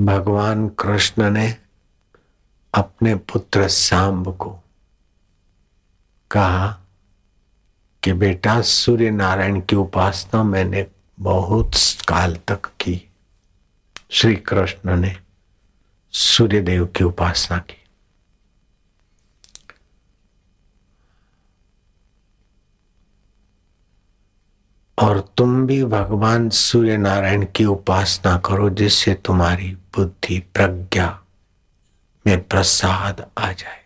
भगवान कृष्ण ने अपने पुत्र सांब को कहा कि बेटा सूर्य नारायण की उपासना मैंने बहुत काल तक की। श्री कृष्ण ने सूर्यदेव की उपासना की। और तुम भी भगवान सूर्य नारायण की उपासना करो, जिससे तुम्हारी बुद्धि प्रज्ञा में प्रसाद आ जाए।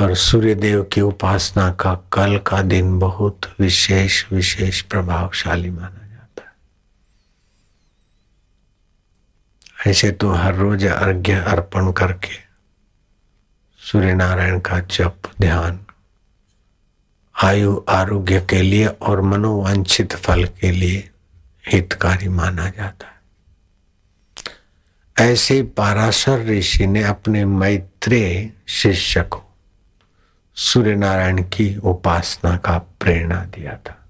और सूर्य देव की उपासना का कल का दिन बहुत विशेष विशेष प्रभावशाली माना जाता है। ऐसे तो हर रोज अर्घ्य अर्पण करके सूर्य नारायण का जप, ध्यान आयु आरोग्य के लिए और मनोवांछित फल के लिए हितकारी माना जाता है। ऐसे पाराशर ऋषि ने अपने मैत्रेय शिष्य को सूर्य नारायण की उपासना का प्रेरणा दिया था।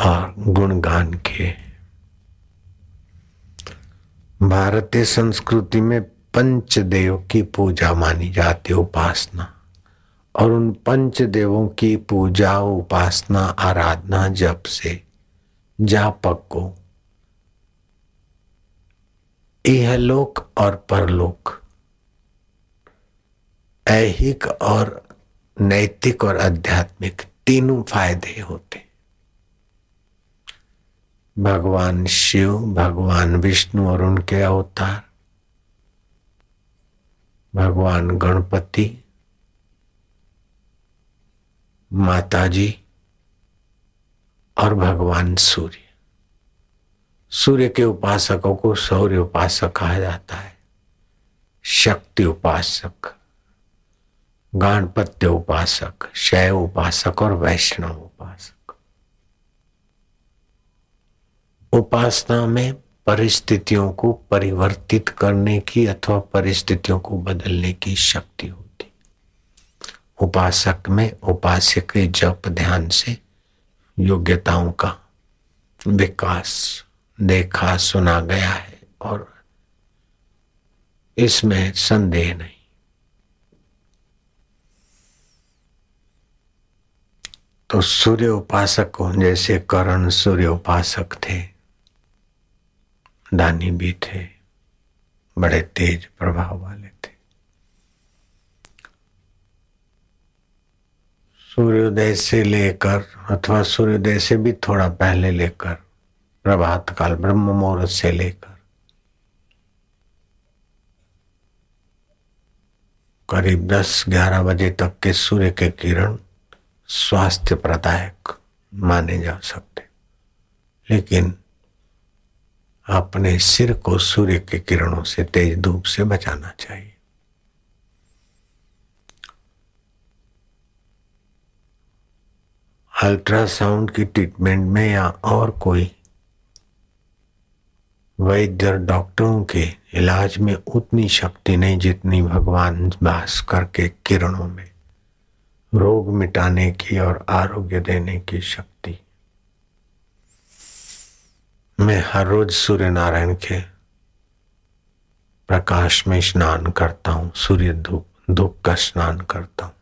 और गुणगान के भारतीय संस्कृति में पंचदेव की पूजा मानी जाती उपासना। और उन पंच देवों की पूजा, उपासना, आराधना, जप से जापक को इहलोक और परलोक, ऐहिक और नैतिक और आध्यात्मिक तीनों फ़ायदे होते। भगवान शिव, भगवान विष्णु और उनके अवतार, भगवान गणपति माता जी और भगवान सूर्य। सूर्य के उपासकों को सौर्य उपासक कहा जाता है, शक्ति उपासक, गणपत्य उपासक, शैव उपासक और वैष्णव उपासक। उपासना में परिस्थितियों को परिवर्तित करने की अथवा परिस्थितियों को बदलने की शक्ति होती उपासक में उपास्य के जप ध्यान से योग्यताओं का विकास देखा सुना गया है और इसमें संदेह नहीं। तो सूर्य उपासक को जैसे करण सूर्य उपासक थे, दानी भी थे, बड़े तेज प्रभाव वाले सूर्योदय से लेकर, अथवा सूर्योदय से भी थोड़ा पहले लेकर, प्रभात काल, ब्रह्म मुहूर्त से लेकर। करीब दस, ग्यारह बजे तक के सूर्य के किरण स्वास्थ्य प्रदायक माने जा सकते। लेकिन अपने सिर को सूर्य के किरणों से तेज धूप से बचाना चाहिए। अल्ट्रासाउंड की ट्रीटमेंट में या और कोई? वैद्य डॉक्टरों के इलाज में उतनी शक्ति नहीं जितनी भगवान भास्कर के किरणों में। रोग मिटाने की और आरोग्य देने की शक्ति। मैं हर रोज सूर्य नारायण के प्रकाश में स्नान करता हूँ, सूर्य धूप धूप का स्नान करता हूँ।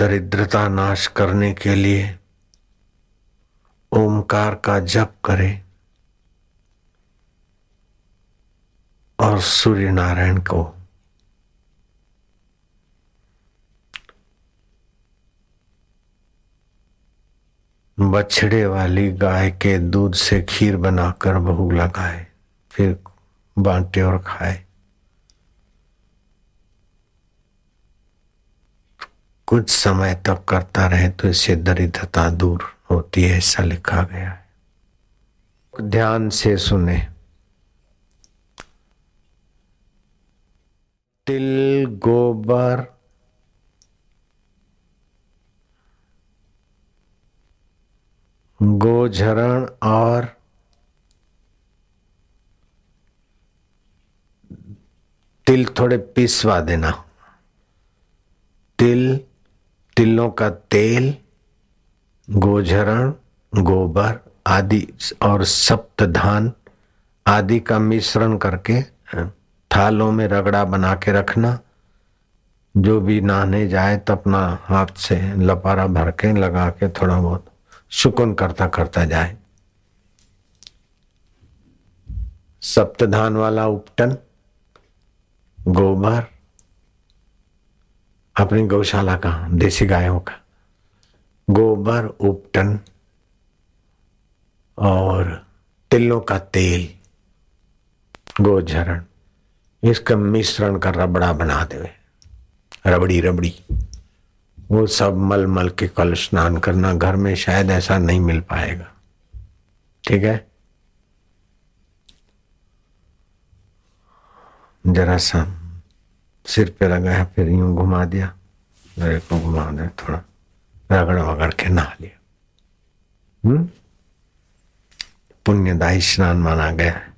दरिद्रता नाश करने के लिए ओमकार का जप करें और सूर्य नारायण को बछड़े वाली गाय के दूध से खीर बनाकर भोग लगाए, फिर बांटे और खाए। कुछ समय तक करता रहे तो इससे दरिद्रता दूर होती है, ऐसा लिखा गया है। ध्यान से सुने। तिल, गोबर, गोझरण और तिल थोड़े पिसवा देना। तिल तिलों का तेल, गोझरण, गोबर आदि और सप्त धान आदि का मिश्रण करके थालों में रगड़ा बना के रखना। जो भी नहाने जाए तो अपना हाथ से लपारा भर के लगा के थोड़ा बहुत सुकून करता करता जाए। सप्तधान वाला उपटन, गोबर अपनी गौशाला का, देसी गायों का। गोबर, उपटन और तिलों का तेल, गोझरण, इसका मिश्रण का रबड़ा बना दे रबड़ी रबड़ी वो सब मल मल के कल स्नान करना घर में शायद ऐसा नहीं मिल पाएगा। ठीक है? जरा सा सिर पे लगाया फिर यूँ घुमा दिया। मेरे को घुमा दे थोड़ा रगड़ वगड़ के नहा लिया। हम्म? पुण्यदायी स्नान माना गया है।